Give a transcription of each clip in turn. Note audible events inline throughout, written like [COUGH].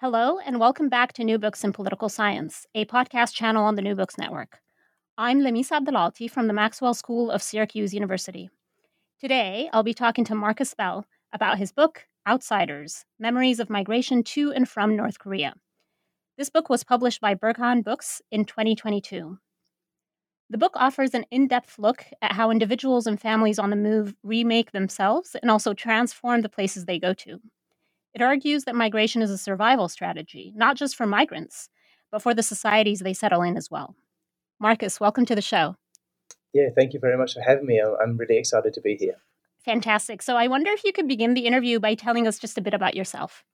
Hello, and welcome back to New Books in Political Science, a podcast channel on the New Books Network. I'm Lamis Abdelaaty from the Maxwell School of Syracuse University. Today, I'll be talking to Markus Bell about his book, Outsiders Memories of Migration to and from North Korea. This book was published by Berghahn Books in 2022. The book offers an in depth look at how individuals and families on the move remake themselves and also transform the places they go to. It argues that migration is a survival strategy, not just for migrants, but for the societies they settle in as well. Markus, welcome to the show. Yeah, thank you very much for having me. I'm really excited to be here. Fantastic. So I wonder if you could begin the interview by telling us just a bit about yourself.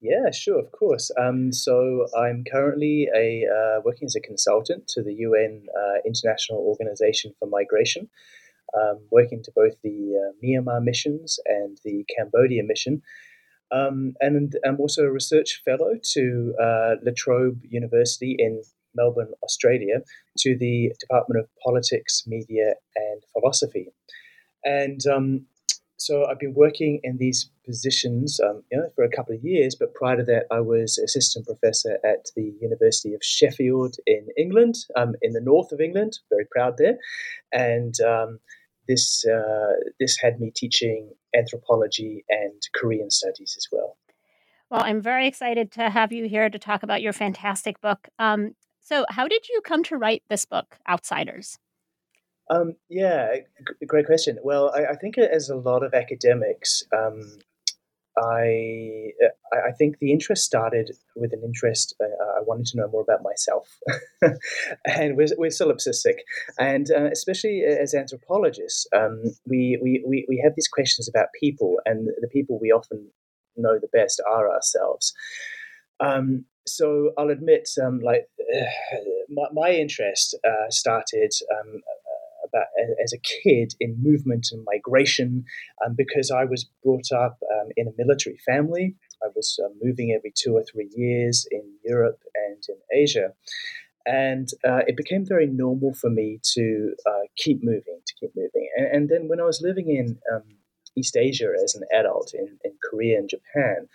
Yeah, sure, of course. Um, so I'm currently a uh, working as a consultant to the UN uh, International Organization for Migration, um, working to both the uh, Myanmar missions and the Cambodia mission, um, and I'm also a research fellow to uh, La Trobe University in Melbourne, Australia, to the Department of Politics, Media, and Philosophy. And um, so I've been working in these positions um, you know, for a couple of years, but prior to that, I was assistant professor at the University of Sheffield in England, um, in the north of England. Very proud there, and um, this uh, this had me teaching anthropology and Korean studies as well. Well, I'm very excited to have you here to talk about your fantastic book. Um, so, how did you come to write this book, Outsiders? Um, yeah, g- great question. Well, I, I, think as a lot of academics, um, I I think the interest started with an interest. Uh, I wanted to know more about myself, [LAUGHS] and we're, we're solipsistic, and uh, especially as anthropologists, um, we, we, we we have these questions about people, and the people we often know the best are ourselves. Um, so I'll admit, um, like uh, [SIGHS] my, my, interest uh, started about as a kid in movement and migration um, because I was brought up um, in a military family. I was uh, moving every two or three years in Europe and in Asia. And uh, it became very normal for me to uh, keep moving, to keep moving. And, and, then when I was living in um, East Asia as an adult in, in Korea and Japan,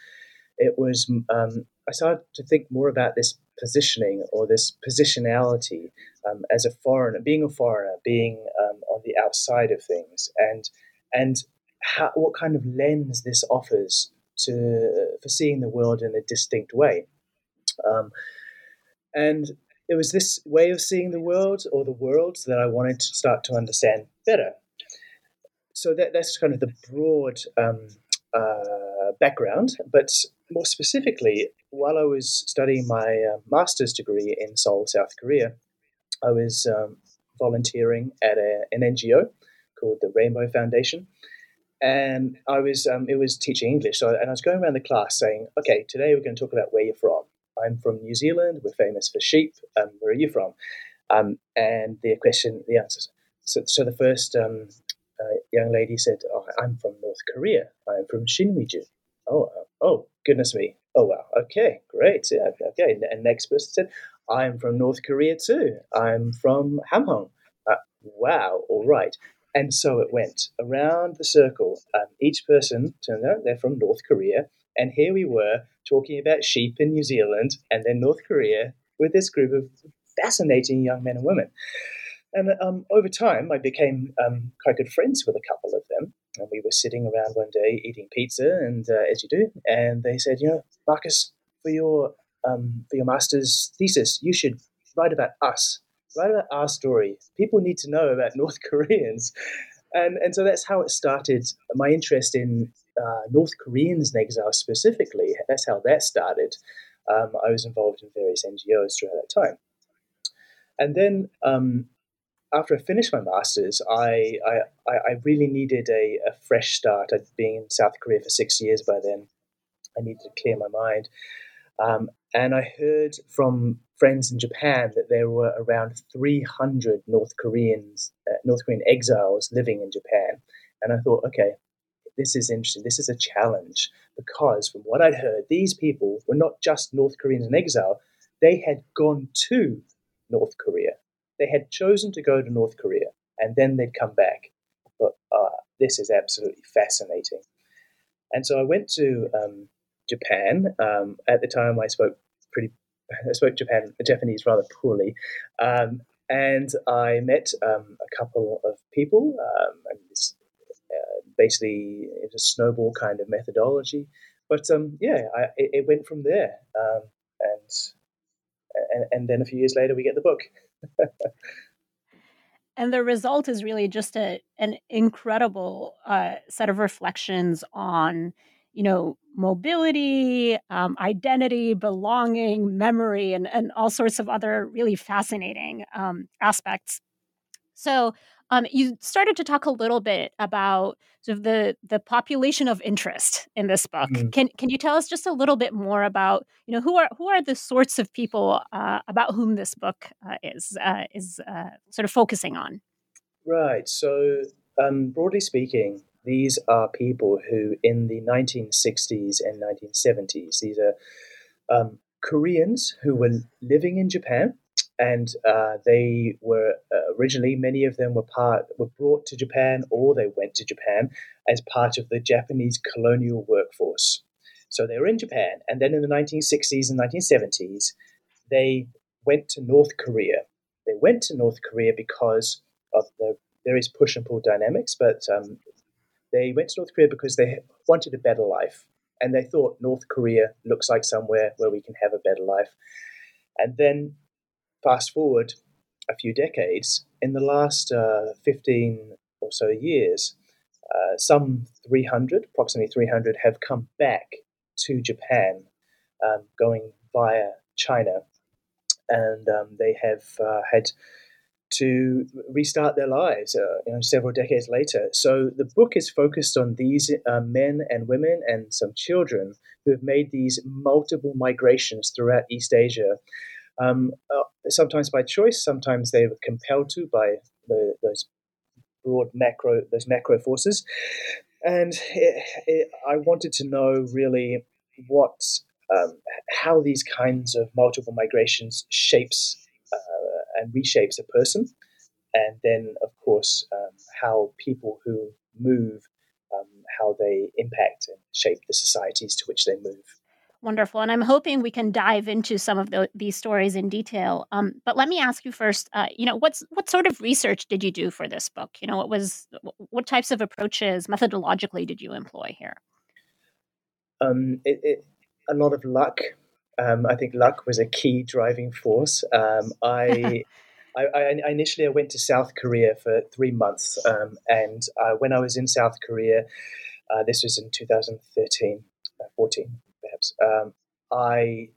it was um, I started to think more about this positioning or this positionality um, as a foreigner, being a foreigner, being um, on the outside of things, and and how, what kind of lens this offers to for seeing the world in a distinct way. Um, and it was this way of seeing the world or the worlds that I wanted to start to understand better. So that, that's kind of the broad um, uh, background, but more specifically, while I was studying my uh, master's degree in Seoul, South Korea, I was um, volunteering at a, an NGO called the Rainbow Foundation, and I was um, it was teaching English. So and I was going around the class saying, "Okay, today we're going to talk about where you're from. I'm from New Zealand. We're famous for sheep. Um, where are you from?" Um, and the question, the answers. So, so the first um, young lady said, oh, "I'm from North Korea. I'm from Sinuiju." Oh, uh, oh, goodness me! Oh wow, okay, great. Yeah, okay, and next person said, I'm from North Korea too. I'm from Hamhung. Uh, wow, all right. And so it went around the circle. Um, each person turned out they're from North Korea. And here we were talking about sheep in New Zealand and then North Korea with this group of fascinating young men and women. And um, over time, I became um, quite good friends with a couple of them. And we were sitting around one day eating pizza, and uh, as you do, and they said, "You know, Markus, for your um, for your master's thesis, you should write about us, write about our story. People need to know about [LAUGHS] North Koreans." And and so that's how it started. My interest in uh, North Koreans in exile specifically. That's how that started. Um, I was involved in various NGOs throughout that time. And then um, after I finished my master's, I, I, I really needed a, a, fresh start. I'd been in South Korea for six years by then. I needed to clear my mind. Um, and I heard from friends in Japan that there were around 300 North Koreans, uh, North Korean exiles living in Japan. And I thought, okay, this is interesting. This is a challenge because, from what I'd heard, these people were not just North Koreans in exile, they had gone to North Korea. They had chosen to go to North Korea and then they'd come back. But uh, this is absolutely fascinating. And so I went to um, Japan. Um, at the time, I spoke pretty, I spoke Japan Japanese rather poorly, um, and I met um, a couple of people. Um, and this basically it's a snowball kind of methodology. But um, yeah, I, it, it, went from there, and, and and then a few years later we get the book. And the result is really just a an incredible uh, set of reflections on you know mobility um, identity belonging memory and, and all sorts of other really fascinating um, aspects. So um, you started to talk a little bit about sort of the the population of interest in this book. Mm-hmm. Can can you tell us just a little bit more about you know who are who are the sorts of people uh, about whom this book uh, is uh, is uh, sort of focusing on? Right. So um, broadly speaking, these are people who in the 1960s and 1970s these are um, Koreans who were living in Japan and uh, they were uh, originally many of them were part were brought to Japan or they went to Japan as part of the Japanese colonial workforce. So they were in Japan, and then in the 1960s and 1970s, they went to North Korea. They went to North Korea because of the various push and pull dynamics, but um, they went to North Korea because they wanted a better life, and they thought North Korea looks like somewhere where we can have a better life. And then fast forward a few decades, in the last uh, 15 or so years, uh, some 300, approximately 300, have come back to Japan, um, going via China. And um, they have uh, had to restart their lives uh, you know, several decades later. So the book is focused on these uh, men and women and some children who have made these multiple migrations throughout East Asia um, uh, sometimes by choice, sometimes they were compelled to by the, those broad macro those macro forces. And it, it, I wanted to know really what um, how these kinds of multiple migrations shapes uh, and reshapes a person, and then of course um, how people who move um, how they impact and shape the societies to which they move. Wonderful. And I'm hoping we can dive into some of the, these stories in detail. Um, but let me ask you first, uh, you know, what's what sort of research did you do for this book? You know, what was what types of approaches methodologically did you employ here? Um, it, it, a lot of luck. Um, I think luck was a key driving force. Um, I, [LAUGHS] I, I, initially I went to South Korea for three months, um, and uh, when I was in South Korea, uh, this was in 2013, uh, 14 perhaps, um, I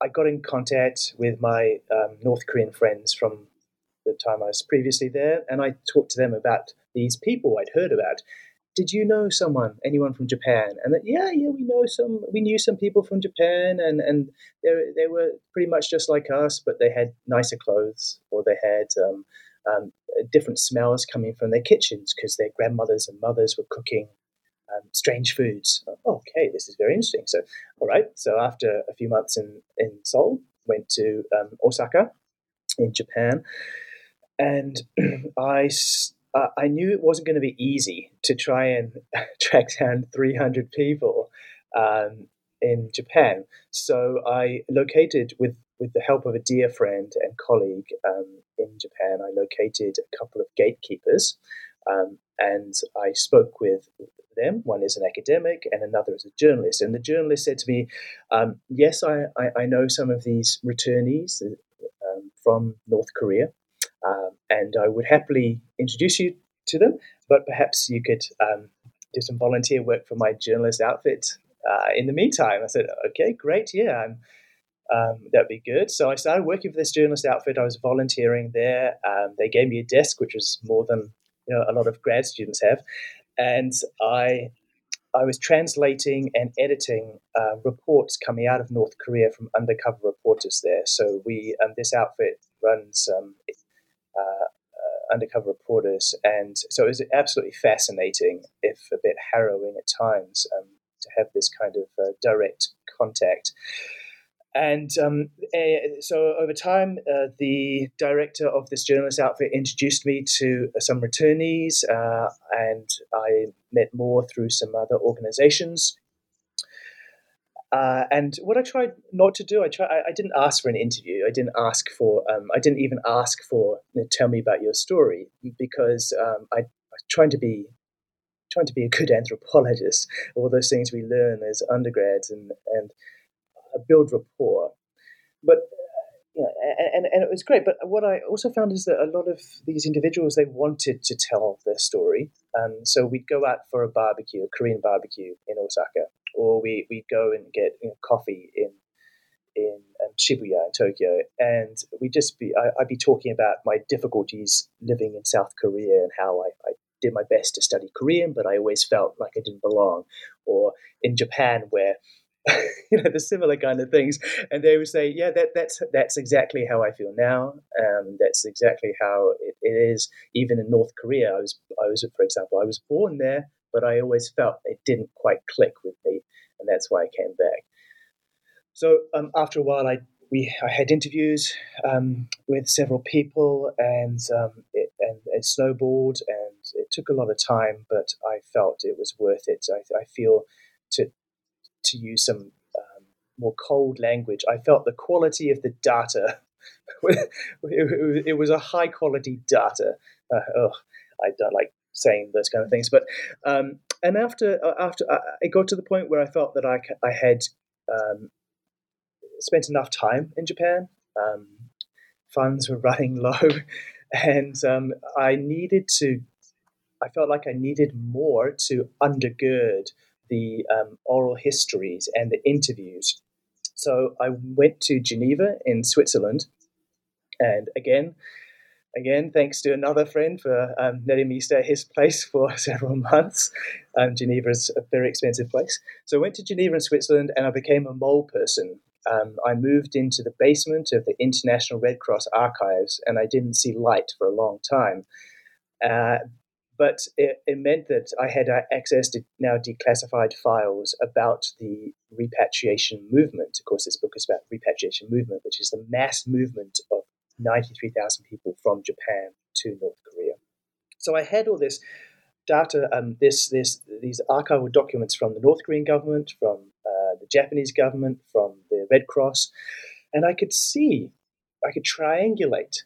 I got in contact with my um, North Korean friends from the time I was previously there, and I talked to them about these people I'd heard about. Did you know someone, anyone from Japan? And that, yeah, yeah, we know some. We knew some people from Japan, and and they they were pretty much just like us, but they had nicer clothes, or they had um, um, different smells coming from their kitchens because their grandmothers and mothers were cooking um, strange foods. Oh, okay, this is very interesting. So, all right. So after a few months in in Seoul, went to um, Osaka in Japan, and [CLEARS THROAT] I. Uh, I knew it wasn't going to be easy to try and [LAUGHS] track down 300 people um, in Japan. So I located, with, with the help of a dear friend and colleague um, in Japan, I located a couple of gatekeepers um, and I spoke with them. One is an academic and another is a journalist. And the journalist said to me, um, Yes, I, I, I, know some of these returnees uh, from North Korea. Um, and I would happily introduce you to them, but perhaps you could um, do some volunteer work for my journalist outfit uh, in the meantime. I said, okay, great, yeah, um, that'd be good. So I started working for this journalist outfit. I was volunteering there. Um, they gave me a desk, which was more than you know a lot of grad students have, and I I was translating and editing uh, reports coming out of North Korea from undercover reporters there. So we um, this outfit runs um, uh, uh, undercover reporters, and so it was absolutely fascinating, if a bit harrowing at times, um, to have this kind of uh, direct contact. And um, so over time, uh, the director of this journalist outfit introduced me to some returnees, uh, and I met more through some other organizations. Uh, and what I tried not to do, I try, I, I, didn't ask for an interview. I didn't ask for, um, I didn't even ask for, you know, tell me about your story, because um, I, I to be trying to be a good [LAUGHS] anthropologist, all those things we learn as undergrads and, and build rapport. But you know, and, and it was great. But what I also found is that a lot of these individuals they wanted to tell their story. and so we'd go out for a barbecue, a Korean barbecue in Osaka, or we we'd go and get you know, coffee in in um, Shibuya in Tokyo, and we just be I, would be talking about my difficulties living in South Korea and how I, I did my best to study Korean, but I always felt like I didn't belong. Or in Japan, where [LAUGHS] you know the similar kind of things, and they would say, "Yeah, that, that's that's exactly how I feel now. Um, that's exactly how it, it is." Even in North Korea, I was I was for example, I was born there, but I always felt it didn't quite click with me, and that's why I came back. So um, after a while, I we I had interviews um, with several people, and um, it, and it snowballed, and it took a lot of time, but I felt it was worth it. I, I feel to to use some um, more cold language. I felt the quality of the data. [LAUGHS] it, was a high quality data. Uh, oh, I don't like saying those kind of things, but um, and after uh, after uh, it got to the point where I felt that I I had um, spent enough time in Japan. Um, funds were [LAUGHS] running low, and um, I needed to. I felt like I needed more to undergird the um, oral histories and the interviews. So I went to Geneva in Switzerland, and again, again, thanks to another friend for um, letting me stay at his place for [LAUGHS] several months. Um, Geneva is a very expensive place. So I went to Geneva in Switzerland and I became a mole person um, I moved into the basement of the International Red Cross archives and I didn't see light for a long time. Uh, but it, it, meant that I had access to now declassified files about the repatriation movement. Of course, this book is about repatriation movement, which is the mass movement of 93,000 people from Japan to North Korea. So I had all this data, um, this, this, these archival documents from the North Korean government, from uh, the Japanese government, from the Red Cross, and I could see, I could triangulate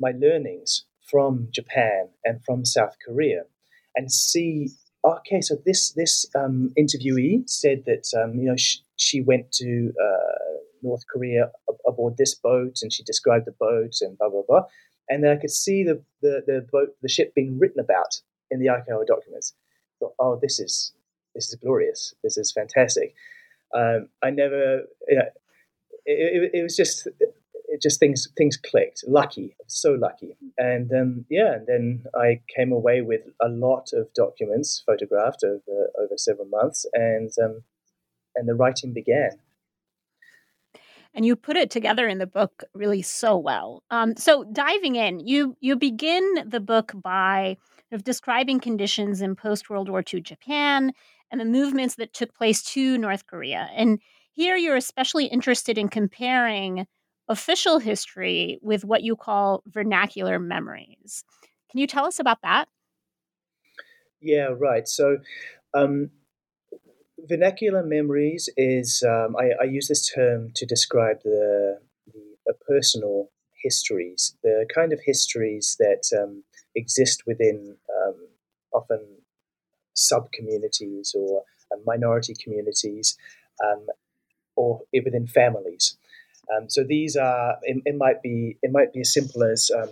my learnings from Japan and from South Korea, and see. Okay, so this this um, interviewee said that um, you know sh- she went to uh, North Korea aboard this boat, and she described the boat and blah blah blah, and then I could see the the, the boat the ship being written about in the archival documents. I thought, oh, this is this is glorious. This is fantastic. Um, I never, you know, it, it, it, was just, it just things things clicked. Lucky, so lucky, and um, yeah, and then I came away with a lot of documents photographed over over several months, and um, and the writing began. And you put it together in the book really so well. Um, so diving in, you you begin the book by of describing conditions in post World War II Japan and the movements that took place to North Korea. And here you're especially interested in comparing official history with what you call vernacular memories. Can you tell us about that? Yeah, right. So, um, vernacular memories is um, I, I, use this term to describe the, the personal histories, the kind of histories that um, exist within um, often sub communities or uh, minority communities um, or within families. Um, so these are it, it, might be it might be as simple as um,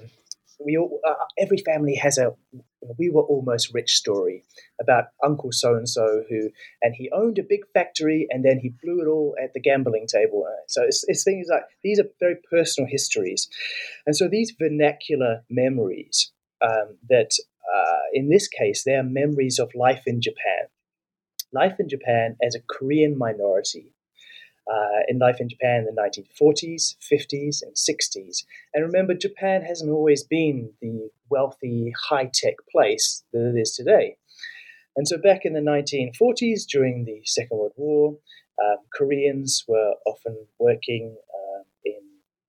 we all, uh, every family has a we were almost rich story about Uncle so and so who and he owned a big factory and then he blew it all at the gambling table. Uh, so it's, it's things like these are very personal histories, and so these vernacular memories um, that uh, in this case they are memories of life in Japan, life in Japan as a Korean minority uh, in life in Japan in the 1940s, 50s, and 60s. And remember, Japan hasn't always been the wealthy, high tech place that it is today. And so, back in the 1940s, during the Second World War, um, Koreans were often working uh, in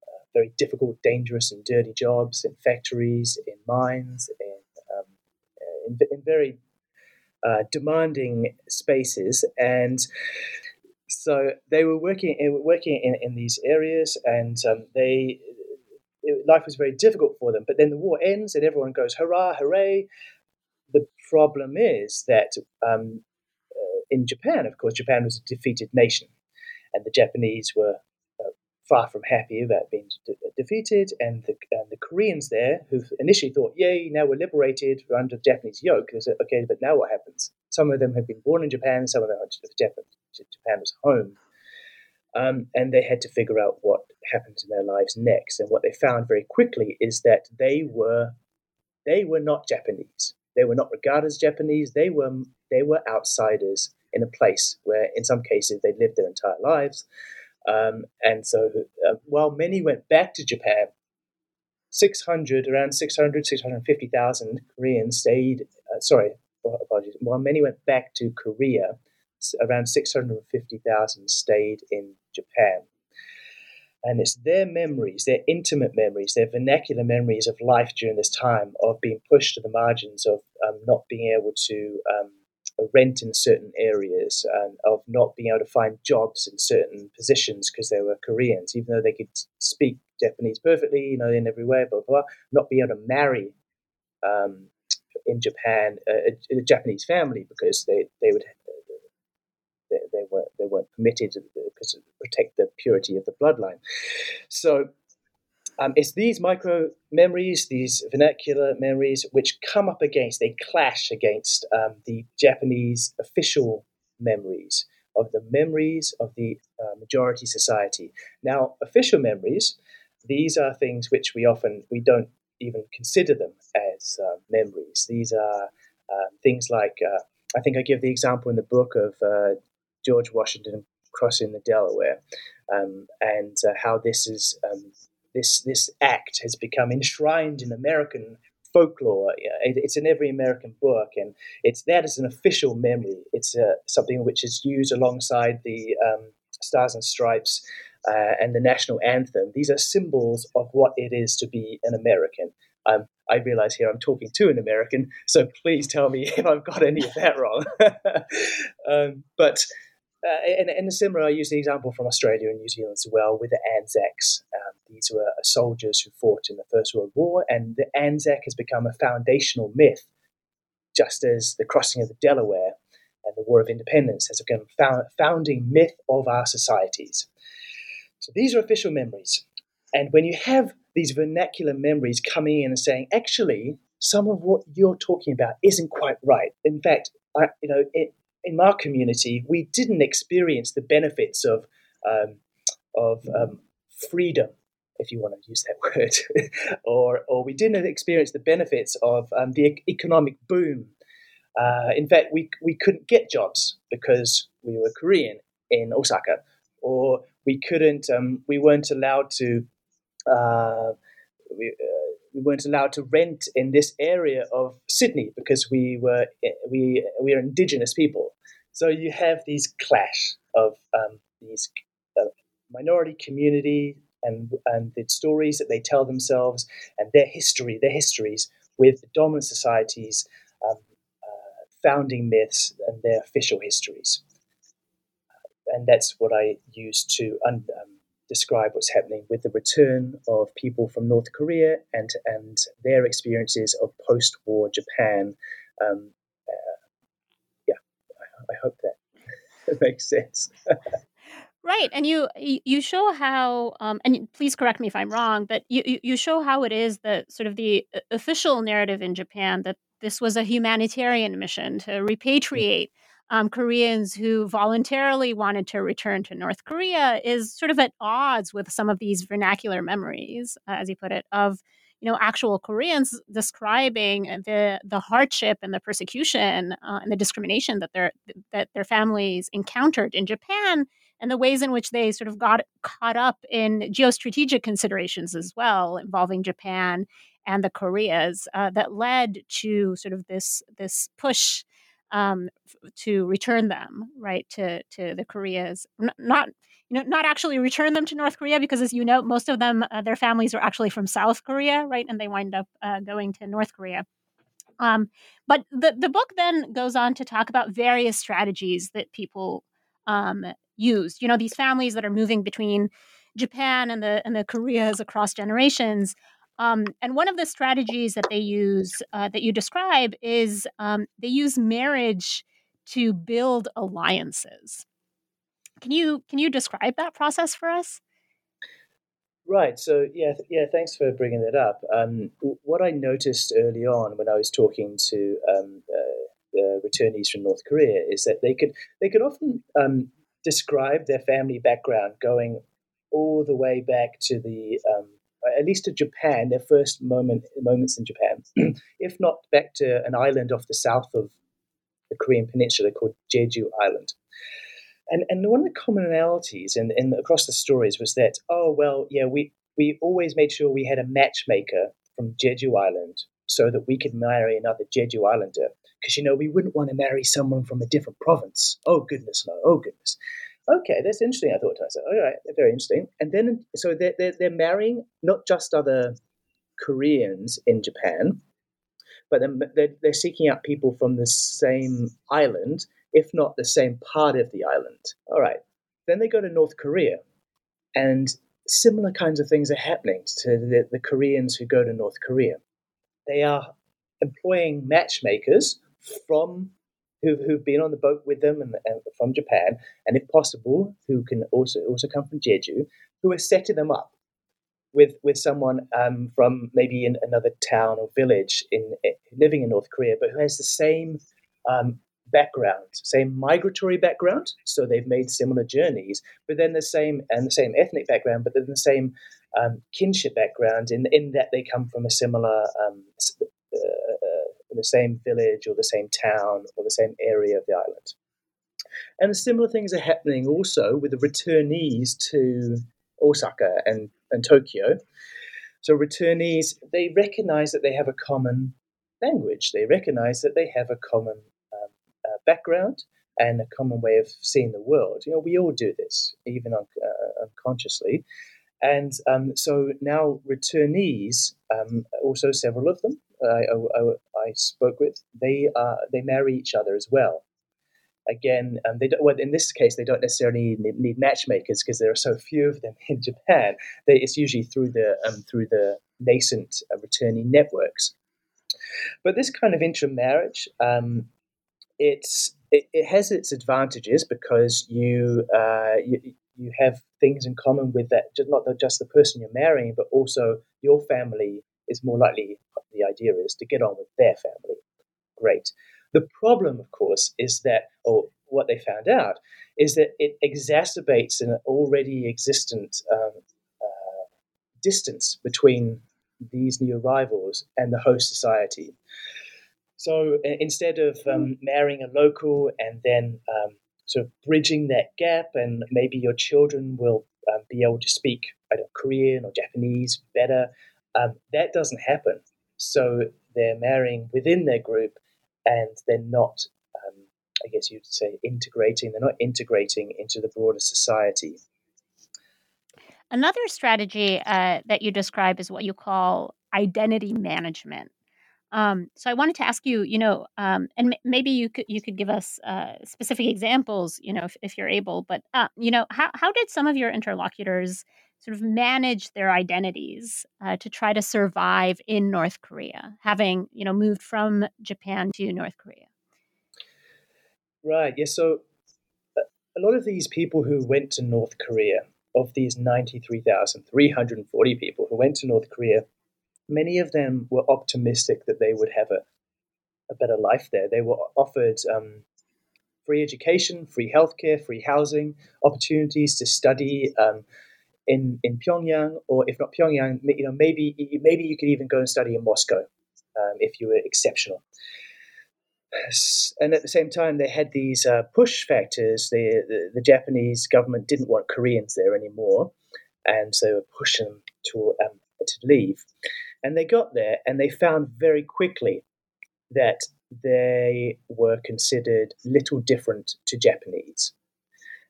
uh, very difficult, dangerous, and dirty jobs in factories, in mines, in, um, in, in very uh, demanding spaces. And so they were working working in, in these areas, and um, they it, life was very difficult for them. But then the war ends, and everyone goes hurrah, hooray! The problem is that um, uh, in Japan, of course, Japan was a defeated nation, and the Japanese were far from happy about being de- defeated. And the, and the Koreans there, who initially thought, "Yay, now we're liberated, we're under the Japanese yoke," they said, "Okay, but now what happens?" Some of them have been born in Japan, some of them are Japan, Japan was home. Um, and they had to figure out what happened in their lives next. And what they found very quickly is that they were they were not Japanese. They were not regarded as Japanese. They were they were outsiders in a place where, in some cases, they lived their entire lives. Um, and so, uh, while many went back to Japan, 600, around 600, 650,000 Koreans stayed, uh, sorry, apologies, while many went back to Korea, around 650,000 stayed in Japan. And it's their memories, their intimate memories, their vernacular memories of life during this time of being pushed to the margins, of um, not being able to um, rent in certain areas, and of not being able to find jobs in certain positions because they were Koreans, even though they could speak Japanese perfectly, you know, in every way, blah, blah, blah not being able to marry um, in Japan a, a, Japanese family because they, they would weren't they weren't permitted because to protect the purity of the bloodline. So um, it's these micro memories, these vernacular memories, which come up against, they clash against um, the Japanese official memories of the memories of the uh, majority society. Now, official memories, these are things which we often we don't even consider them as uh, memories. These are uh, things like uh, I think I give the example in the book of uh, George Washington crossing the Delaware, um, and uh, how this is um, this this act has become enshrined in American folklore. It's in every American book, and it's that as an official memory. It's uh, something which is used alongside the um, Stars and Stripes uh, and the national anthem. These are symbols of what it is to be an American. Um, I realize here I'm talking to an American, so please tell me [LAUGHS] if I've got any of that wrong. [LAUGHS] um, but uh, and, and similar, I use the example from Australia and New Zealand as well with the Anzacs. Um, these were soldiers who fought in the First World War, and the Anzac has become a foundational myth, just as the crossing of the Delaware and the War of Independence has become a founding myth of our societies. So these are official memories. And when you have these vernacular memories coming in and saying, actually, some of what you're talking about isn't quite right. In fact, I, you know, it, in our community, we didn't experience the benefits of um, of um, freedom, if you want to use that [LAUGHS] word, or or we didn't experience the benefits of um, the economic boom. Uh, in fact, we we couldn't get jobs because we were Korean in Osaka, or we couldn't, um, we weren't allowed to. Uh, we, uh, we weren't allowed to rent in this area of Sydney because we were we we are indigenous people. So you have these clash of um, these uh, minority community and and the stories that they tell themselves and their history, their histories with the dominant societies, um, uh, founding myths and their official histories. And that's what I use to un- um, describe what's happening with the return of people from North Korea and and their experiences of post-war Japan. Um, uh, yeah, I, I, hope that [LAUGHS] makes sense. right, and you you show how, um, and please correct me if I'm wrong, but you you show how it is that sort of the official narrative in Japan that this was a humanitarian mission to repatriate um, Koreans who voluntarily wanted to return to North Korea is sort of at odds with some of these vernacular memories, as you put it, of you know actual Koreans describing the the hardship and the persecution uh, and the discrimination that their that their families encountered in Japan and the ways in which they sort of got caught up in geostrategic considerations as well involving Japan and the Koreas uh, that led to sort of this this push um, to return them right to to the Koreas, N- not you know not actually return them to North Korea because as you know most of them uh, their families are actually from South Korea right and they wind up uh, going to North Korea. Um, but the the book then goes on to talk about various strategies that people um, used. You know these families that are moving between Japan and the and the Koreas across generations um, and one of the strategies that they use uh, that you describe is um, they use marriage to build alliances. Can you can you describe that process for us? Right. So yeah, yeah. Thanks for bringing that up. Um, what I noticed early on when I was talking to um, uh, the returnees from North Korea is that they could they could often um, describe their family background going all the way back to the um, at least to Japan, their first moment moments in Japan, [CLEARS THROAT] if not back to an island off the south of the Korean Peninsula called Jeju Island. And and one of the commonalities in, in across the stories was that oh well yeah we we always made sure we had a matchmaker from Jeju Island so that we could marry another Jeju Islander because you know we wouldn't want to marry someone from a different province. Oh goodness no! Oh goodness okay, that's interesting. I thought to myself, all right, very interesting. And then, so they're, they're, they're marrying not just other Koreans in Japan, but they're, they're seeking out people from the same island, if not the same part of the island. All right. Then they go to North Korea, and similar kinds of things are happening to the, the Koreans who go to North Korea. They are employing matchmakers from who've, who've been on the boat with them and, and, from Japan, and if possible, who can also also come from Jeju, who are setting them up with with someone um, from maybe in another town or village in, in, living in North Korea, but who has the same um, background, same migratory background. So they've made similar journeys, but then the same and the same ethnic background, but then the same um, kinship background in in that they come from a similar um, the same village or the same town or the same area of the island. And similar things are happening also with the returnees to Osaka and, and Tokyo. So returnees, they recognize that they have a common language. They recognize that they have a common um, uh, background and a common way of seeing the world. You know, we all do this, even un- uh, unconsciously. And um, so now returnees, um, also several of them, I, I, I, spoke with, they uh, they marry each other as well. Again, um, they don't, well, in this case, they don't necessarily need, need matchmakers because there are so few of them in [LAUGHS] Japan. They, it's usually through the um, through the nascent uh, networks. But this kind of intermarriage, um, it's it, it, has its advantages because you, uh, you you have things in common with that, just not just the person you're marrying, but also your family is more likely, the idea is, to get on with their family. Great. The problem, of course, is that, or what they found out, is that it exacerbates an already existent um, uh, distance between these new arrivals and the host society. So instead of um, marrying a local and then um, sort of bridging that gap, and maybe your children will um, be able to speak Korean or Japanese better. Um, that doesn't happen. So they're marrying within their group, and they're not um, I guess you'd say, integrating. They're not integrating into the broader society. Another strategy uh, that you describe is what you call identity management. Um, so I wanted to ask you, you know, um, and m- maybe you could you could give us uh, specific examples, you know, if, if you're able. But uh, you know, how how did some of your interlocutors sort of manage their identities uh, to try to survive in North Korea, having you know moved from Japan to North Korea? Right. Yes. So a lot of these people who went to North Korea, of these ninety three thousand three hundred and forty people who went to North Korea many of them were optimistic that they would have a, a better life there. They were offered um, free education, free healthcare, free housing, opportunities to study um, in in Pyongyang, or if not Pyongyang, you know maybe maybe you could even go and study in Moscow um, if you were exceptional. And at the same time, they had these uh, push factors. The, the, the Japanese government didn't want Koreans there anymore, and so they were pushing them to um, to leave. And they got there and they found very quickly that they were considered little different to Japanese.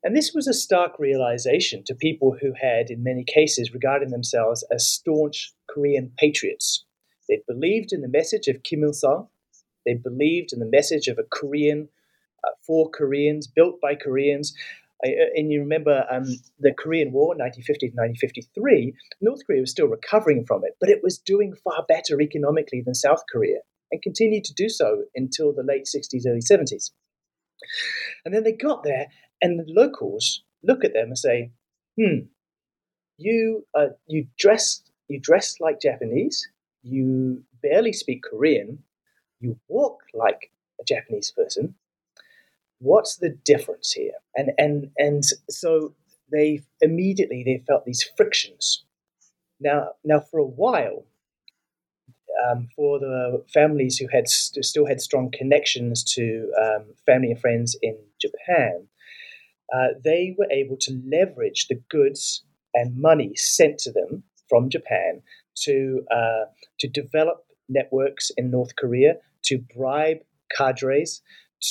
And this was a stark realization to people who had, in many cases, regarded themselves as staunch Korean patriots. They believed in the message of Kim Il sung, they believed in the message of a Korean uh, for Koreans, built by Koreans, uh, and you remember um, the Korean War, 1950 to 1953, North Korea was still recovering from it, but it was doing far better economically than South Korea and continued to do so until the late 60s, early 70s. And then they got there, and the locals look at them and say, hmm, you, uh, you, dress, you dress like Japanese, you barely speak Korean, you walk like a Japanese person, what's the difference here? And and and so they immediately they felt these frictions. Now now for a while, um, for the families who had st- still had strong connections to um, family and friends in Japan, uh, they were able to leverage the goods and money sent to them from Japan to uh, to develop networks in North Korea, to bribe cadres,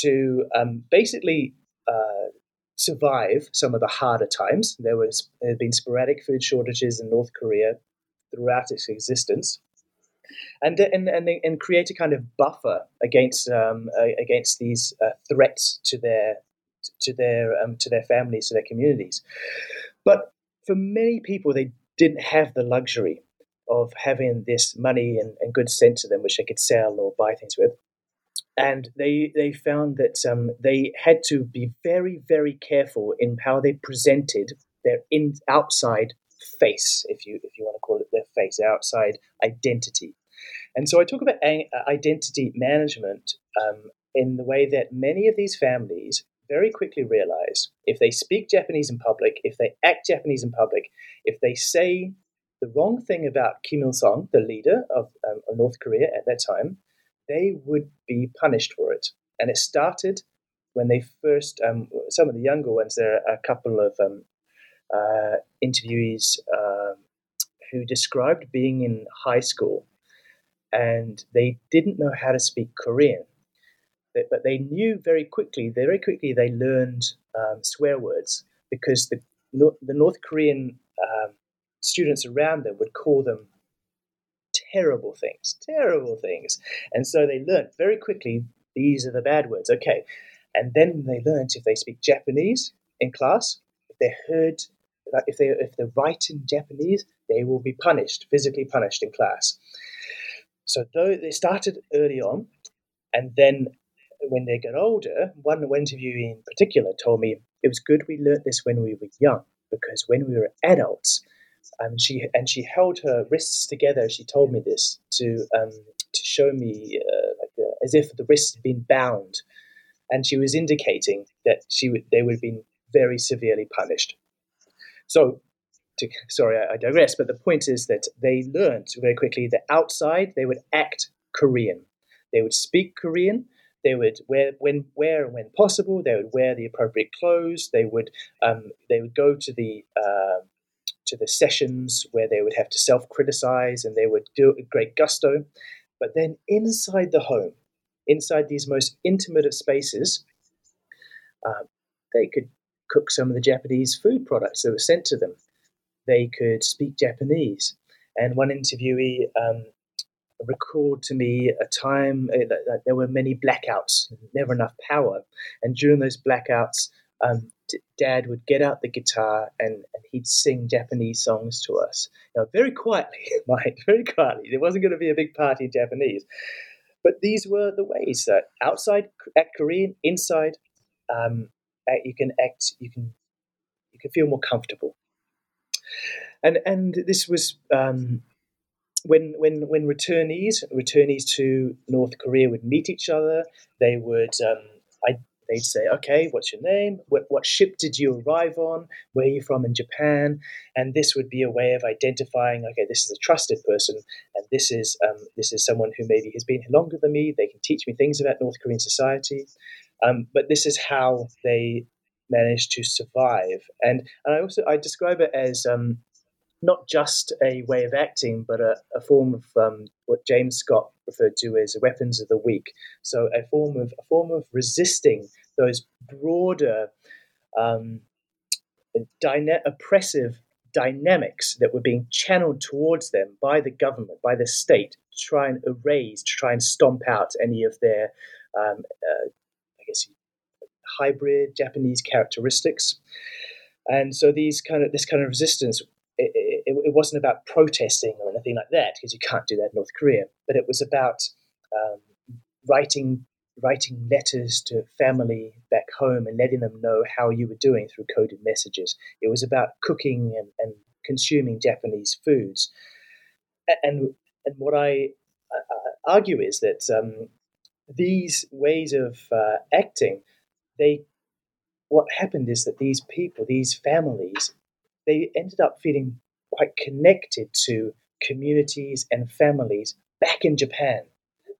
to um, basically uh, survive some of the harder times. There was there had been sporadic food shortages in North Korea throughout its existence, and and and, and create a kind of buffer against um, against these uh, threats to their to their um, to their families, to their communities. But for many people, they didn't have the luxury of having this money and, and goods sent to them, which they could sell or buy things with and they they found that um, they had to be very very careful in how they presented their in outside face, if you if you want to call it their face, their outside identity. And so I talk about identity management um, in the way that many of these families very quickly realize if they speak Japanese in public, if they act Japanese in public, if they say the wrong thing about Kim Il sung, the leader of, um, of North Korea at that time, they would be punished for it. And it started when they first, um, some of the younger ones, there are a couple of um, uh, interviewees uh, who described being in high school and they didn't know how to speak Korean. But they knew very quickly, very quickly, they learned um, swear words because the, the North Korean um, students around them would call them terrible things, terrible things. And so they learned very quickly these are the bad words. Okay. And then they learned if they speak Japanese in class, if they're heard, if they if they write in Japanese, they will be punished, physically punished in class. So though they started early on, and then when they got older, one interview in particular told me it was good we learned this when we were young because when we were adults, and she and she held her wrists together. She told me this to um, to show me uh, like uh, as if the wrists had been bound, and she was indicating that she would they would have been very severely punished. So, to, sorry, I, I digress. But the point is that they learned very quickly that outside they would act Korean, they would speak Korean. They would wear when wear and when possible. They would wear the appropriate clothes. They would um, they would go to the uh, to the sessions where they would have to self criticize and they would do it with great gusto. But then inside the home, inside these most intimate of spaces, Um, they could cook some of the Japanese food products that were sent to them. They could speak Japanese. And one interviewee um, recalled to me a time uh, that, that, there were many blackouts, never enough power. And during those blackouts, um, d- Dad would get out the guitar and, and, he'd sing Japanese songs to us. Know, very quietly, [LAUGHS] mind, very quietly. There wasn't going to be a big party in Japanese. But these were the ways that outside act Korean, inside um, you can act, you can you can feel more comfortable. And and this was um, when when when returnees returnees to North Korea would meet each other, they would um, I, they'd say, "Okay, what's your name? What, what ship did you arrive on? Where are you from in Japan?" And this would be a way of identifying, "Okay, this is a trusted person, and this is um, this is someone who maybe has been here longer than me. They can teach me things about North Korean society." Um, but this is how they managed to survive, and and I also I describe it as um, not just a way of acting, but a, a form of um, what James Scott referred to as weapons of the weak. So a form of a form of resisting those broader, um, dyna- oppressive dynamics that were being channeled towards them by the government, by the state, to try and erase, to try and stomp out any of their, um, uh, I guess, hybrid Japanese characteristics. And so these kind of this kind of resistance it, it, it, wasn't about protesting or anything like that because you can't do that in North Korea. But it was about um, writing writing letters to family back home and letting them know how you were doing through coded messages. It was about cooking and, and consuming Japanese foods. And and what I, I argue is that um, these ways of uh, acting, they what happened is that these people, these families, they ended up feeling quite connected to communities and families back in Japan.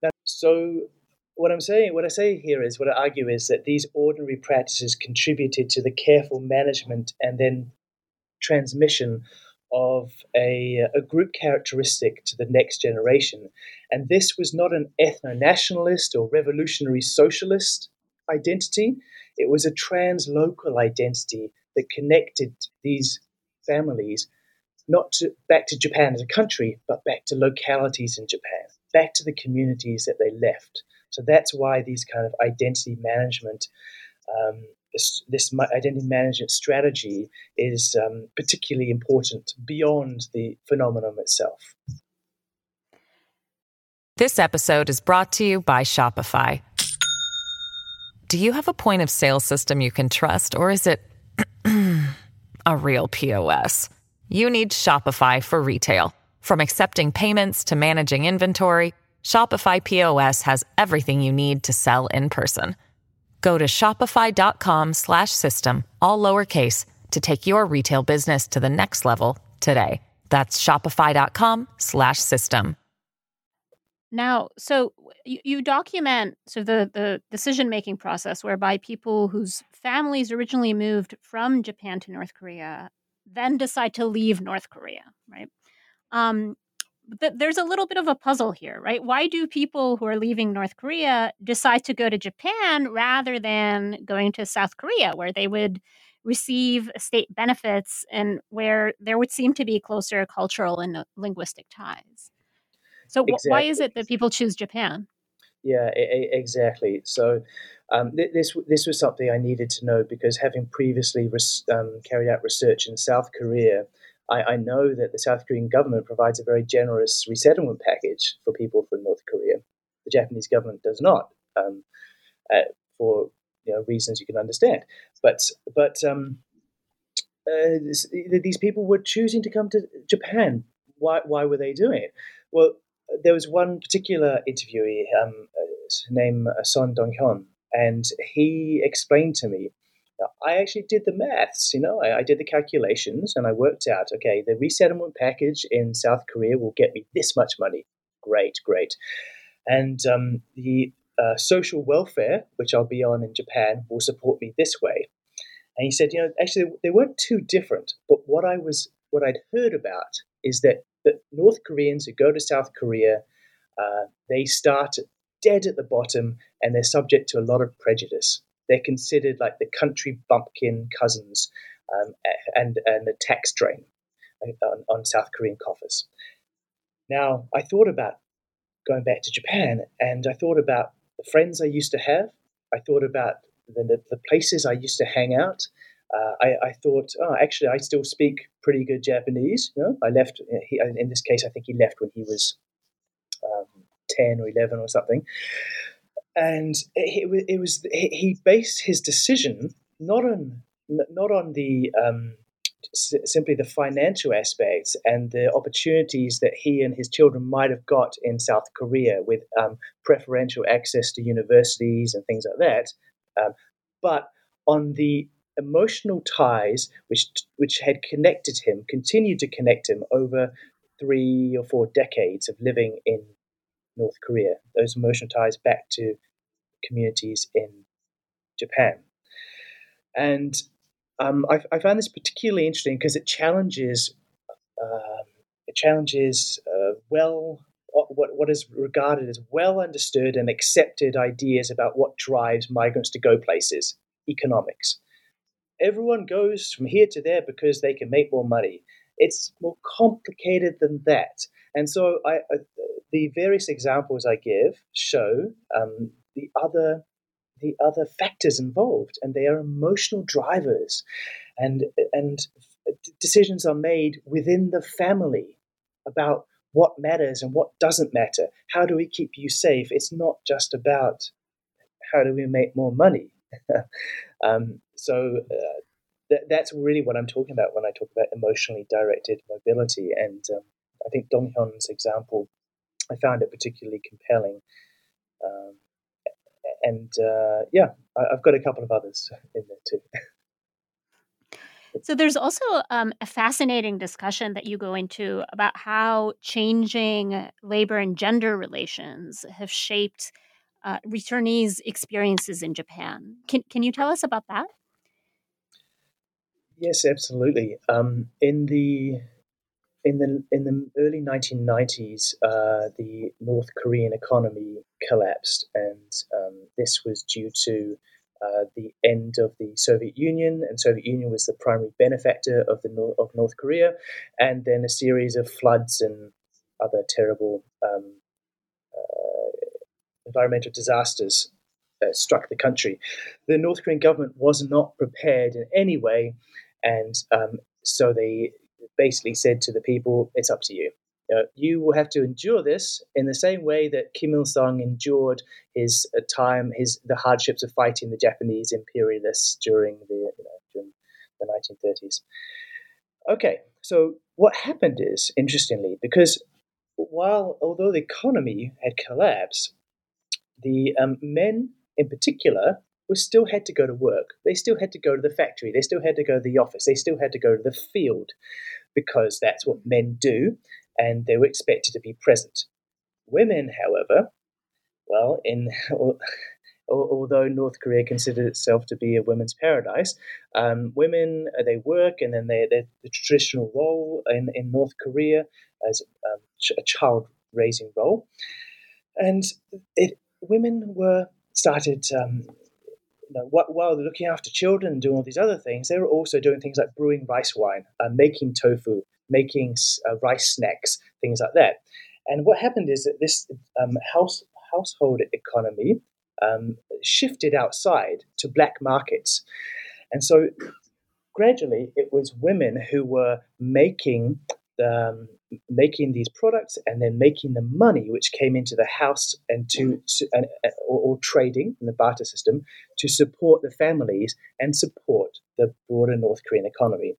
Now, so what I'm saying, what I say here is, what I argue is that these ordinary practices contributed to the careful management and then transmission of a, a group characteristic to the next generation. And this was not an ethno nationalist or revolutionary socialist identity, it was a trans local identity that connected these families not to, back to Japan as a country, but back to localities in Japan, back to the communities that they left. So that's why these kind of identity management, um, this, this, identity management strategy is um, particularly important beyond the phenomenon itself. This episode is brought to you by Shopify. Do you have a point of sale system you can trust, or is it a real POS? you need Shopify for retail. From accepting payments to managing inventory, Shopify POS has everything you need to sell in person. Go to shopify.com/system all lowercase to take your retail business to the next level today. That's shopify.com/system. Now, so you, you document so the the decision making process whereby people whose families originally moved from Japan to North Korea then decide to leave North Korea, right? Um, th- there's a little bit of a puzzle here, right? Why do people who are leaving North Korea decide to go to Japan rather than going to South Korea, where they would receive state benefits and where there would seem to be closer cultural and linguistic ties? So, exactly. why is it that people choose Japan? Yeah, exactly. So, um, th- this this was something I needed to know because having previously res- um, carried out research in South Korea, I, I, know that the South Korean government provides a very generous resettlement package for people from North Korea. The Japanese government does not, um, uh, for you know, reasons you can understand. But but um, uh, this, these people were choosing to come to Japan. Why why were they doing it? Well, there was one particular interviewee um, uh, named Son Dong Hyun, and he explained to me, I actually did the maths, you know, I, I, did the calculations and I worked out, okay, the resettlement package in South Korea will get me this much money. Great, great. And um, the uh, social welfare, which I'll be on in Japan, will support me this way. And he said, you know, actually, they weren't too different. But what I was, what I'd heard about is that the North Koreans who go to South Korea, uh, they start dead at the bottom and they're subject to a lot of prejudice. They're considered like the country bumpkin cousins um, and, and a tax drain on, on South Korean coffers. Now, I thought about going back to Japan and I thought about the friends I used to have. I thought about the, the places I used to hang out. Uh, I, I, thought, oh, actually, I still speak pretty good Japanese. You know? I left, he, in this case, I think he left when he was 10 or 11 or something. And it, it was, he based his decision not on, not on the, um, simply the financial aspects and the opportunities that he and his children might have got in South Korea with um, preferential access to universities and things like that, um, but on the emotional ties which which had connected him, continued to connect him over three or four decades of living in North Korea. Those emotional ties back to communities in Japan, and um, I, I, found this particularly interesting because it challenges um, it challenges uh, well what, what is regarded as well understood and accepted ideas about what drives migrants to go places economics. Everyone goes from here to there because they can make more money. It's more complicated than that. And so I, uh, the various examples I give show um, the other the other factors involved, and they are emotional drivers, and and decisions are made within the family about what matters and what doesn't matter. How do we keep you safe? It's not just about how do we make more money. [LAUGHS] um, so uh, th- that's really what I'm talking about when I talk about emotionally directed mobility. And um, I think Dong Hyun's example, I found it particularly compelling. Um, and uh, yeah, I, have got a couple of others in there too. [LAUGHS] So there's also um, a fascinating discussion that you go into about how changing labor and gender relations have shaped uh, returnees' experiences in Japan. Can can you tell us about that? Yes, absolutely. Um, in the in the in the early 1990s, uh, the North Korean economy collapsed, and um, this was due to uh, the end of the Soviet Union, and Soviet Union was the primary benefactor of the North, of North Korea, and then a series of floods and other terrible um, uh, environmental disasters uh, struck the country. The North Korean government was not prepared in any way, and um, so they basically said to the people, "It's up to you." Uh, you will have to endure this in the same way that Kim Il Sung endured his uh, time, his the hardships of fighting the Japanese imperialists during the you know, during the 1930s. Okay, so what happened is interestingly because while although the economy had collapsed, the um, men in particular were still had to go to work. They still had to go to the factory. They still had to go to the office. They still had to go to the field because that's what men do and they were expected to be present. Women, however, well, in [LAUGHS] although North Korea considered itself to be a women's paradise, um, women uh, they work and then they the traditional role in, in North Korea as um, a child raising role, and it women were started. Um, know, while looking after children and doing all these other things, they were also doing things like brewing rice wine, uh, making tofu, making uh, rice snacks, things like that. And what happened is that this um, house household economy um, shifted outside to black markets, and so gradually it was women who were making um, making these products and then making the money which came into the house and to uh, or, or, trading in the barter system to support the families and support the broader North Korean economy.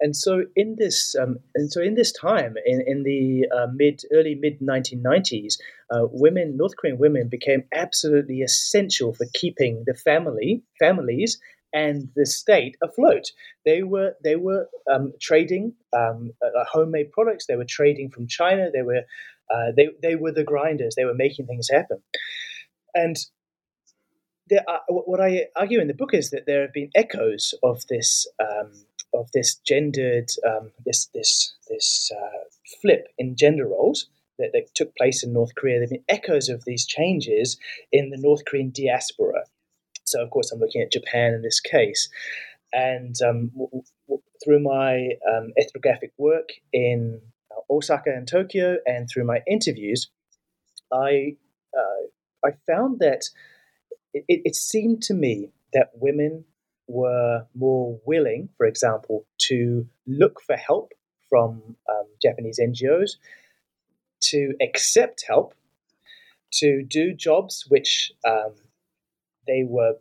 And so in this um, and so in this time in, in the uh, mid early mid 1990s uh, women north korean women became absolutely essential for keeping the family families and the state afloat. They were they were um, trading um, uh, homemade products. They were trading from china. They were uh, they, they were the grinders. They were making things happen. And there are, what I argue in the book is that there have been echoes of this um, of this gendered um, this this this uh, flip in gender roles that, that, took place in North Korea. There have been echoes of these changes in the North Korean diaspora. So, of course, I'm looking at Japan in this case. And um, w- w- through my um, ethnographic work in uh, Osaka and Tokyo, and through my interviews, I uh, I found that it, it seemed to me that women were more willing, for example, to look for help from um, Japanese NGOs, to accept help, to do jobs which um, they were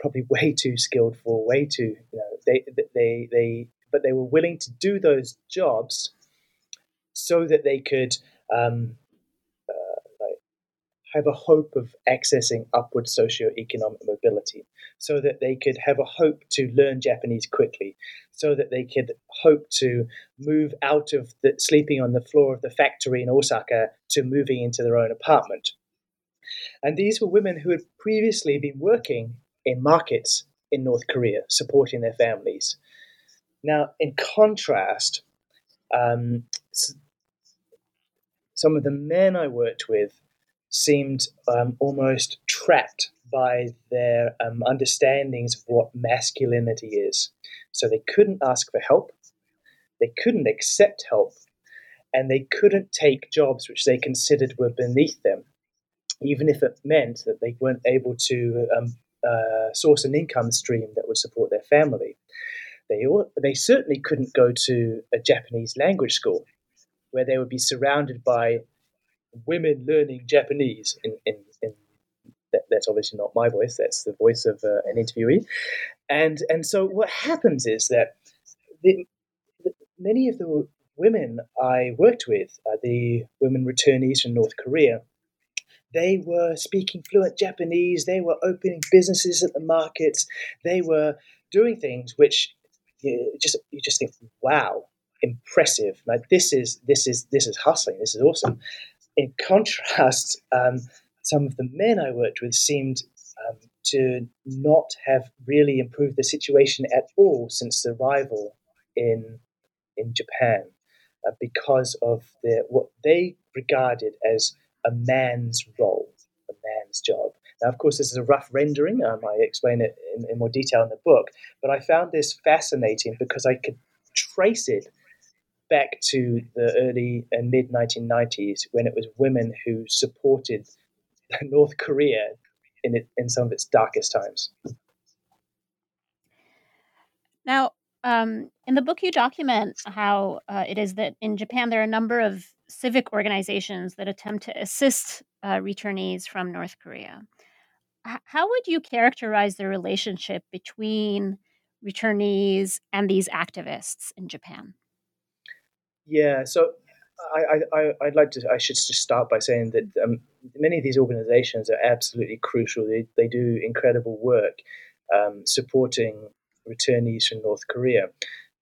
probably [LAUGHS] way too skilled for, way too, you know, they, they, they, but they were willing to do those jobs so that they could um, have a hope of accessing upward socio-economic mobility so that they could have a hope to learn Japanese quickly, so that they could hope to move out of the, sleeping on the floor of the factory in Osaka to moving into their own apartment. And these were women who had previously been working in markets in North Korea, supporting their families. Now, in contrast, um, some of the men I worked with seemed um, almost trapped by their um, understandings of what masculinity is. So they couldn't ask for help, they couldn't accept help, and they couldn't take jobs which they considered were beneath them, even if it meant that they weren't able to um, uh, source an income stream that would support their family. They, they certainly couldn't go to a Japanese language school where they would be surrounded by women learning Japanese in, in, in that, that's obviously not my voice. That's the voice of uh, an interviewee, and and so what happens is that the, the, many of the women I worked with, uh, the women returnees from North Korea, they were speaking fluent Japanese. They were opening businesses at the markets. They were doing things which you just you just think, wow, impressive. Like this is this is this is hustling. This is awesome in contrast, um, some of the men I worked with seemed um, to not have really improved the situation at all since the arrival in in Japan, uh, because of the what they regarded as a man's role, a man's job. Now, of course, this is a rough rendering. Um, I explain it in, in more detail in the book, but I found this fascinating because I could trace it back to the early and mid 1990s when it was women who supported [LAUGHS] North Korea in it, in some of its darkest times. Now, um, in the book, you document how uh, it is that in Japan there are a number of civic organizations that attempt to assist uh, returnees from North Korea. H- how would you characterize the relationship between returnees and these activists in Japan? Yeah, so I, I, I'd like to. I should just start by saying that um, many of these organisations are absolutely crucial. They, they do incredible work um, supporting returnees from North Korea.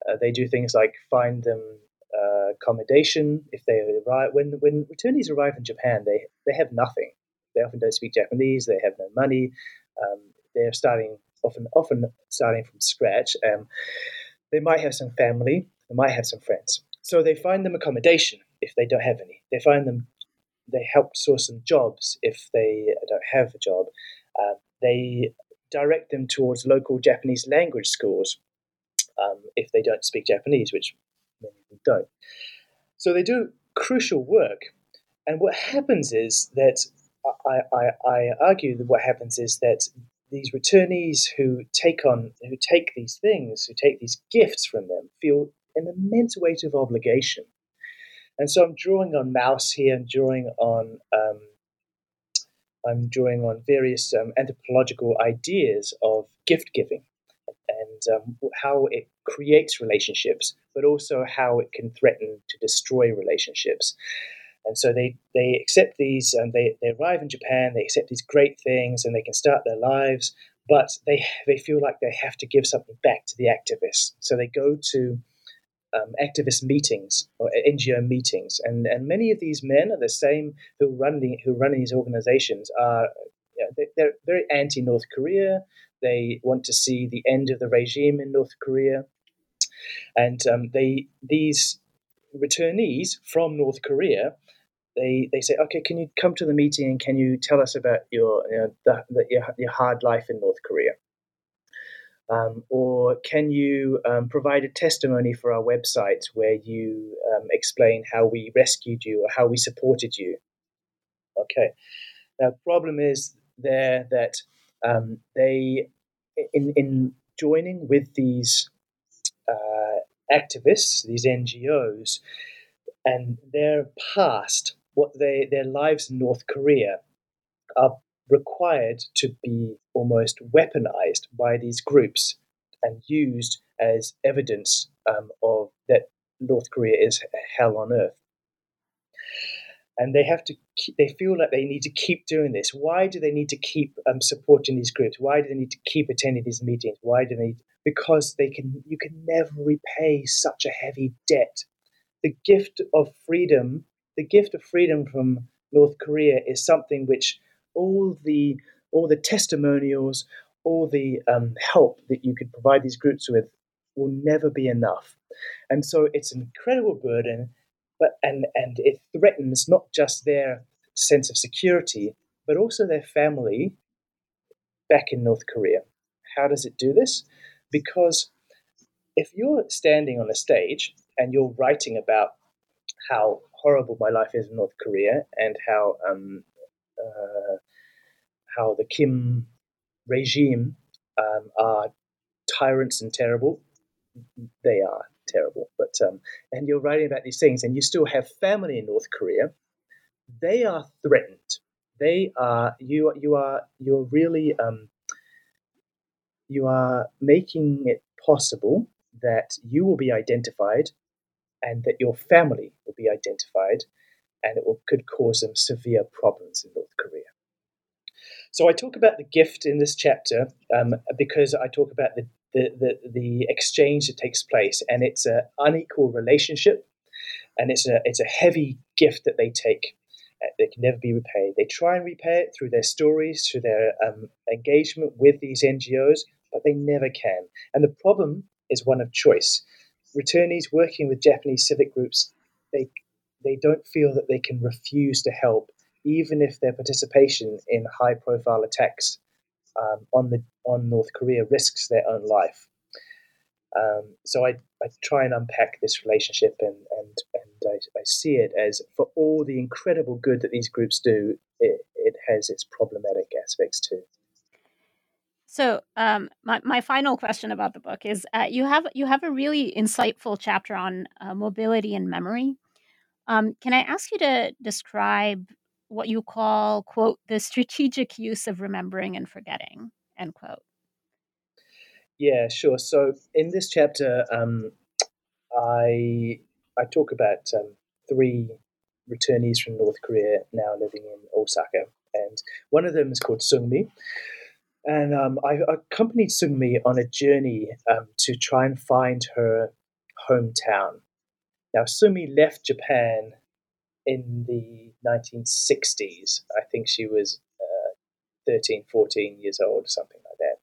Uh, they do things like find them uh, accommodation if they arrive. When when returnees arrive in Japan, they they have nothing. They often don't speak Japanese. They have no money. Um, they're starting often often starting from scratch. Um, they might have some family. They might have some friends. So they find them accommodation if they don't have any. They find them, they help source them jobs if they don't have a job. Uh, they direct them towards local Japanese language schools um, if they don't speak Japanese, which many of them don't. So they do crucial work. And what happens is that I, I, I argue that what happens is that these returnees who take on who take these things, who take these gifts from them, feel an immense weight of obligation. And so I'm drawing on Mauss here, I'm drawing on um, I'm drawing on various um, anthropological ideas of gift giving and um, how it creates relationships, but also how it can threaten to destroy relationships. And so they, they accept these, and they, they arrive in Japan, they accept these great things, and they can start their lives, but they, they feel like they have to give something back to the activists. So they go to um, activist meetings or NGO meetings, and and many of these men are the same who run the, who run these organizations are you know, they, they're very anti North Korea. They want to see the end of the regime in North Korea, and um, they these returnees from North Korea they they say, okay, can you come to the meeting and can you tell us about your you know, the, the, your, your hard life in North Korea? Um, or can you um, provide a testimony for our website where you um, explain how we rescued you or how we supported you? Okay. Now, the problem is there that um, they, in, in joining with these uh, activists, these NGOs, and their past, what they their lives in North Korea are required to be almost weaponized by these groups and used as evidence um, of that North Korea is hell on earth. And they have to. They feel like they need to keep doing this. Why do they need to keep um, supporting these groups? Why do they need to keep attending these meetings? Why do they? Because they can. You can never repay such a heavy debt. The gift of freedom. The gift of freedom from North Korea is something which all the all the testimonials, all the um, help that you could provide these groups with will never be enough. And so it's an incredible burden, but and and it threatens not just their sense of security, but also their family back in North Korea. How does it do this? Because if you're standing on a stage and you're writing about how horrible my life is in North Korea and how um, uh, how the Kim regime um, are tyrants and terrible. They are terrible, but um, and you're writing about these things, and you still have family in North Korea. They are threatened. They are you. You are you're really um, you are making it possible that you will be identified, and that your family will be identified, and it will, could cause them severe problems in North Korea. So I talk about the gift in this chapter um, because I talk about the, the, the, the, exchange that takes place, and it's an unequal relationship, and it's a, it's a heavy gift that they take. Uh, they can never be repaid. They try and repay it through their stories, through their um, engagement with these NGOs, but they never can. And the problem is one of choice. Returnees working with Japanese civic groups, they, they don't feel that they can refuse to help even if their participation in high profile attacks um, on the on North Korea risks their own life. Um, so I, I try and unpack this relationship and and, and I, I, see it as for all the incredible good that these groups do, it, it has its problematic aspects too. So, um, my my final question about the book is: uh, you have you have a really insightful chapter on uh, mobility and memory. Um, can I ask you to describe what you call, quote, the strategic use of remembering and forgetting, end quote. Yeah, sure. So in this chapter, um, I I talk about um, three returnees from North Korea now living in Osaka, and one of them is called Sungmi. And um, I accompanied Sungmi on a journey um, to try and find her hometown. Now, Sungmi left Japan in the 1960s. I think she was uh, 13, 14 years old, something like that.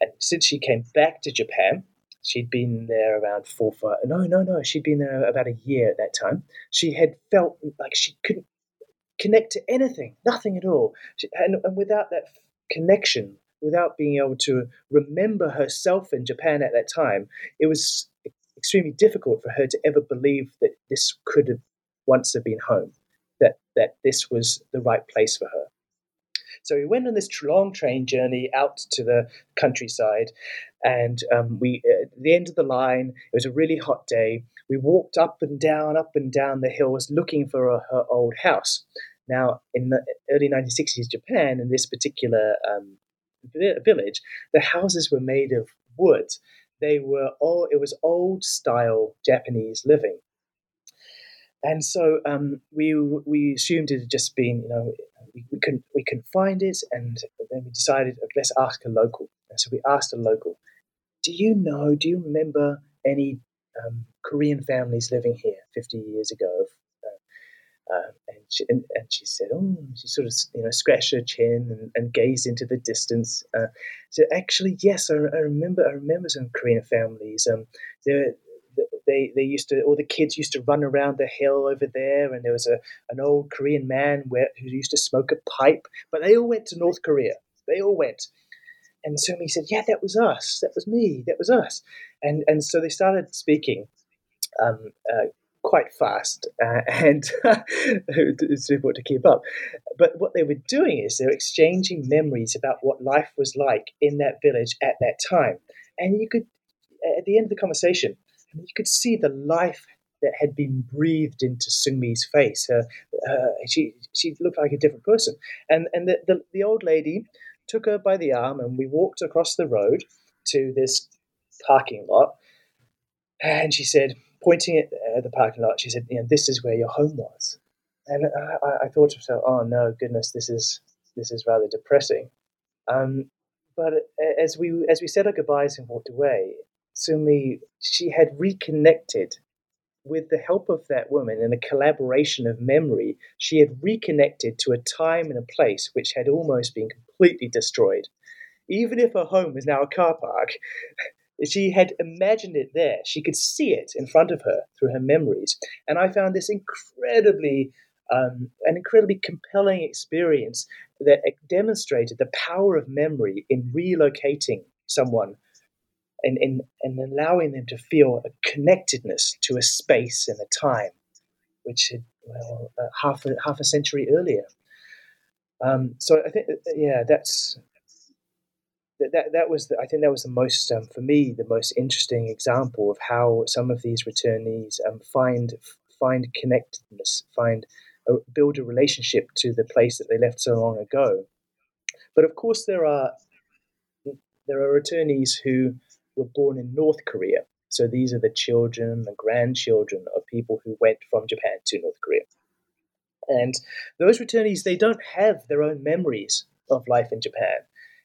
And since she came back to Japan, she'd been there around four, five, no, no, no, she'd been there about a year at that time. She had felt like she couldn't connect to anything, nothing at all. She, and, and without that connection, without being able to remember herself in Japan at that time, it was extremely difficult for her to ever believe that this could have once had been home, that, that this was the right place for her. So we went on this long train journey out to the countryside, and um, we at the end of the line. It was a really hot day. We walked up and down, up and down the hills, looking for a, her old house. Now, in the early 1960s Japan, in this particular um, village, the houses were made of wood. They were all it was old style Japanese living. And so um, we we assumed it had just been, you know, we, we couldn't we couldn't find it, and then we decided let's ask a local. And so we asked a local, "Do you know? Do you remember any um, Korean families living here 50 years ago?" Uh, uh, and, she, and, and, she said, "Oh," she sort of you know scratched her chin and, and gazed into the distance. Uh, so actually, yes, I, I, remember. I remember some Korean families. Um, there they they used to all the kids used to run around the hill over there, and there was a an old Korean man where, who used to smoke a pipe. But they all went to North Korea. They all went. And Sungmi said, "Yeah, that was us. That was me. That was us." And and so they started speaking um, uh, quite fast, uh, [LAUGHS] and [LAUGHS] it's difficult to keep up. But what they were doing is they were exchanging memories about what life was like in that village at that time. And you could, at the end of the conversation, you could see the life that had been breathed into Sungmi's face. Uh, uh, she she looked like a different person, and and the, the, the old lady took her by the arm, and we walked across the road to this parking lot, and she said, pointing at uh, the parking lot, she said, "You know, this is where your home was." And I, I thought to myself, "Oh no, goodness, this is this is rather depressing." Um, but as we as we said our goodbyes and walked away, Sungmi she had reconnected with the help of that woman and a collaboration of memory. She had reconnected to a time and a place which had almost been completely destroyed. Even if her home was now a car park, [LAUGHS] she had imagined it there. She could see it in front of her through her memories. And I found this incredibly, um, an incredibly compelling experience that demonstrated the power of memory in relocating someone and, and, and allowing them to feel a connectedness to a space and a time, which had, well, uh, half, a, half a century earlier. Um, so I think, uh, yeah, that's that, that, that was the, I think that was the most um, for me the most interesting example of how some of these returnees um, find find connectedness, find a, build a relationship to the place that they left so long ago. But of course, there are there are returnees who were born in North Korea. So these are the children and grandchildren of people who went from Japan to North Korea. And those returnees, they don't have their own memories of life in Japan.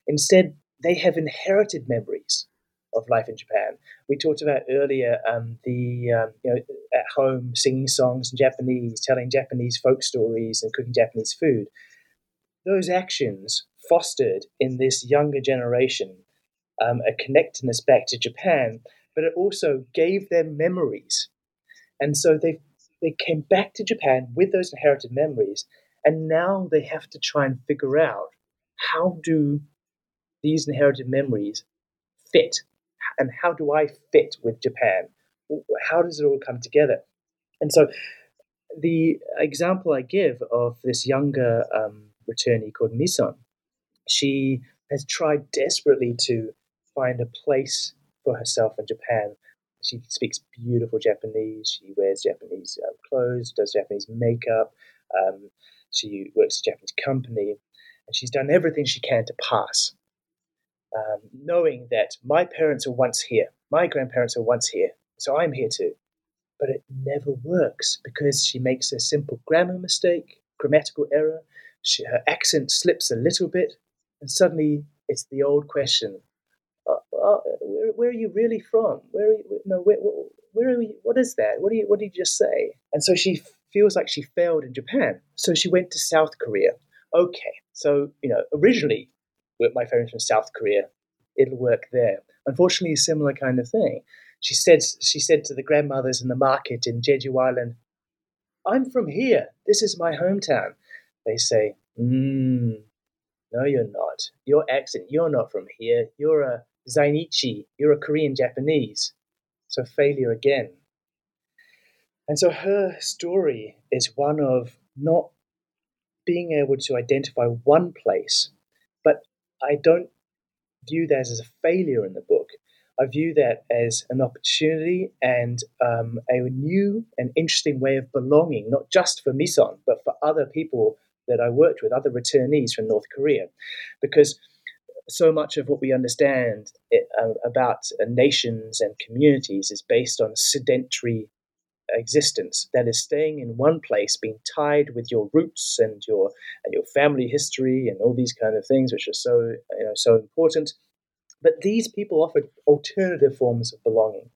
Instead, they have inherited memories of life in Japan. We talked about earlier um, the um, you know at home singing songs in Japanese, telling Japanese folk stories, and cooking Japanese food. Those actions fostered in this younger generation um, a connectedness back to Japan, but it also gave them memories, and so they they came back to Japan with those inherited memories, and now they have to try and figure out how do these inherited memories fit? And how do I fit with Japan? How does it all come together? And so the example I give of this younger um, returnee called Mison, she has tried desperately to find a place for herself in Japan. She speaks beautiful Japanese. She wears Japanese uh, clothes, does Japanese makeup. Um, she works at a Japanese company, and she's done everything she can to pass um, knowing that my parents were once here, my grandparents were once here, so I'm here too. But it never works because she makes a simple grammar mistake, grammatical error, she, her accent slips a little bit, and suddenly it's the old question uh, uh, where, where, are you really from? Where are you, no, where, where are you, what is that? What, do you, what did you just say? And so she feels like she failed in Japan. So she went to South Korea. Okay, so, you know, originally my friend from South Korea. It'll work there. Unfortunately, a similar kind of thing. She said she said to the grandmothers in the market in Jeju Island, "I'm from here. This is my hometown." They say, mm, "No, you're not. Your accent. You're not from here. You're a Zainichi. You're a Korean Japanese." So failure again. And so her story is one of not being able to identify one place, but I don't view that as a failure in the book. I view that as an opportunity and um, a new and interesting way of belonging, not just for Mison, but for other people that I worked with, other returnees from North Korea. Because so much of what we understand it, uh, about uh, nations and communities is based on sedentary existence that is staying in one place being tied with your roots and your and your family history and all these kind of things which are so you know so important. But these people offered alternative forms of belonging.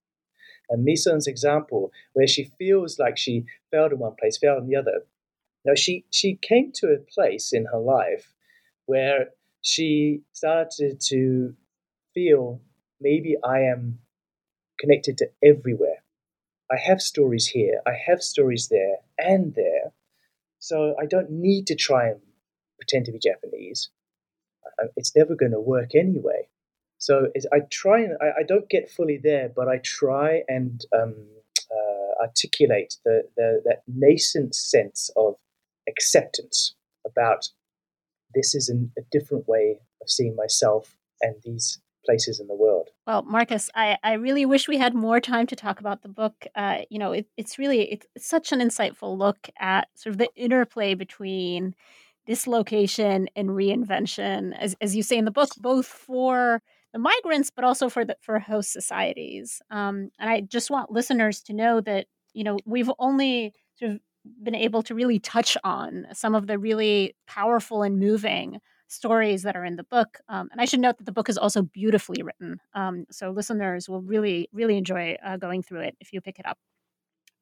And Mison's example where she feels like she failed in one place failed in the other. Now she she came to a place in her life where she started to feel maybe I am connected to everywhere I have stories here, I have stories there and there. So I don't need to try and pretend to be Japanese. It's never going to work anyway. So I try and I, I, don't get fully there, but I try and um, uh, articulate the, the, that nascent sense of acceptance about this is an, a different way of seeing myself and these places in the world. Well, Markus, I, I really wish we had more time to talk about the book. Uh, you know, it, it's really it's, such an insightful look at sort of the interplay between dislocation and reinvention, as, as you say in the book, both for the migrants, but also for the for host societies. Um, and I just want listeners to know that you know we've only sort of been able to really touch on some of the really powerful and moving stories that are in the book. Um, and I should note that the book is also beautifully written. Um, so listeners will really, really enjoy uh, going through it if you pick it up.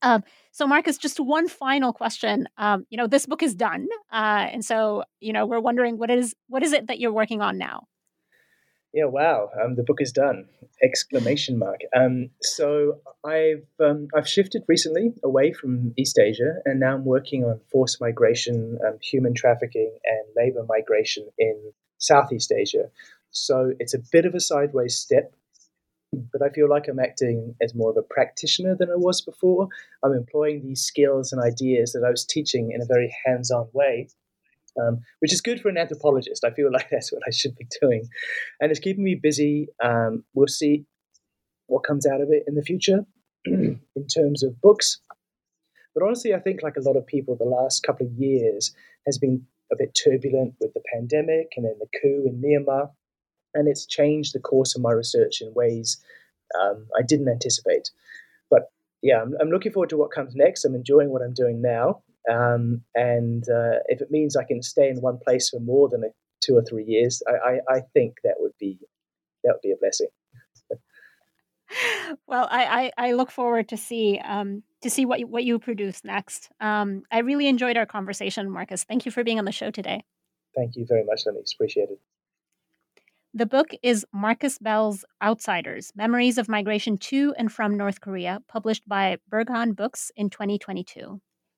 Um, so, Markus, just one final question. Um, you know, this book is done, uh, and so you know we're wondering what is what is it that you're working on now? Yeah, wow. Um, the book is done! Exclamation mark. Um, so I've um, I've shifted recently away from East Asia, and now I'm working on forced migration, um, human trafficking, and labor migration in Southeast Asia. So it's a bit of a sideways step, but I feel like I'm acting as more of a practitioner than I was before. I'm employing these skills and ideas that I was teaching in a very hands-on way um, which is good for an anthropologist. I feel [LAUGHS] like that's what I should be doing. And it's keeping me busy. Um, we'll see what comes out of it in the future [CLEARS THROAT] in terms of books. But honestly, I think, like a lot of people, the last couple of years has been a bit turbulent with the pandemic and then the coup in Myanmar. And it's changed the course of my research in ways um, I didn't anticipate. But yeah, I'm, I'm looking forward to what comes next. I'm enjoying what I'm doing now. Um, and uh, if it means I can stay in one place for more than a, two or three years, I, I, I, think that would be that would be a blessing. [LAUGHS] well, I, I, I, look forward to see um, to see what you, what you produce next. Um, I really enjoyed our conversation, Markus. Thank you for being on the show today. Thank you very much, Lamis. Appreciate it. The book is Markus Bell's Outsiders Memories of Migration to and from North Korea, published by Berghahn Books in 2022.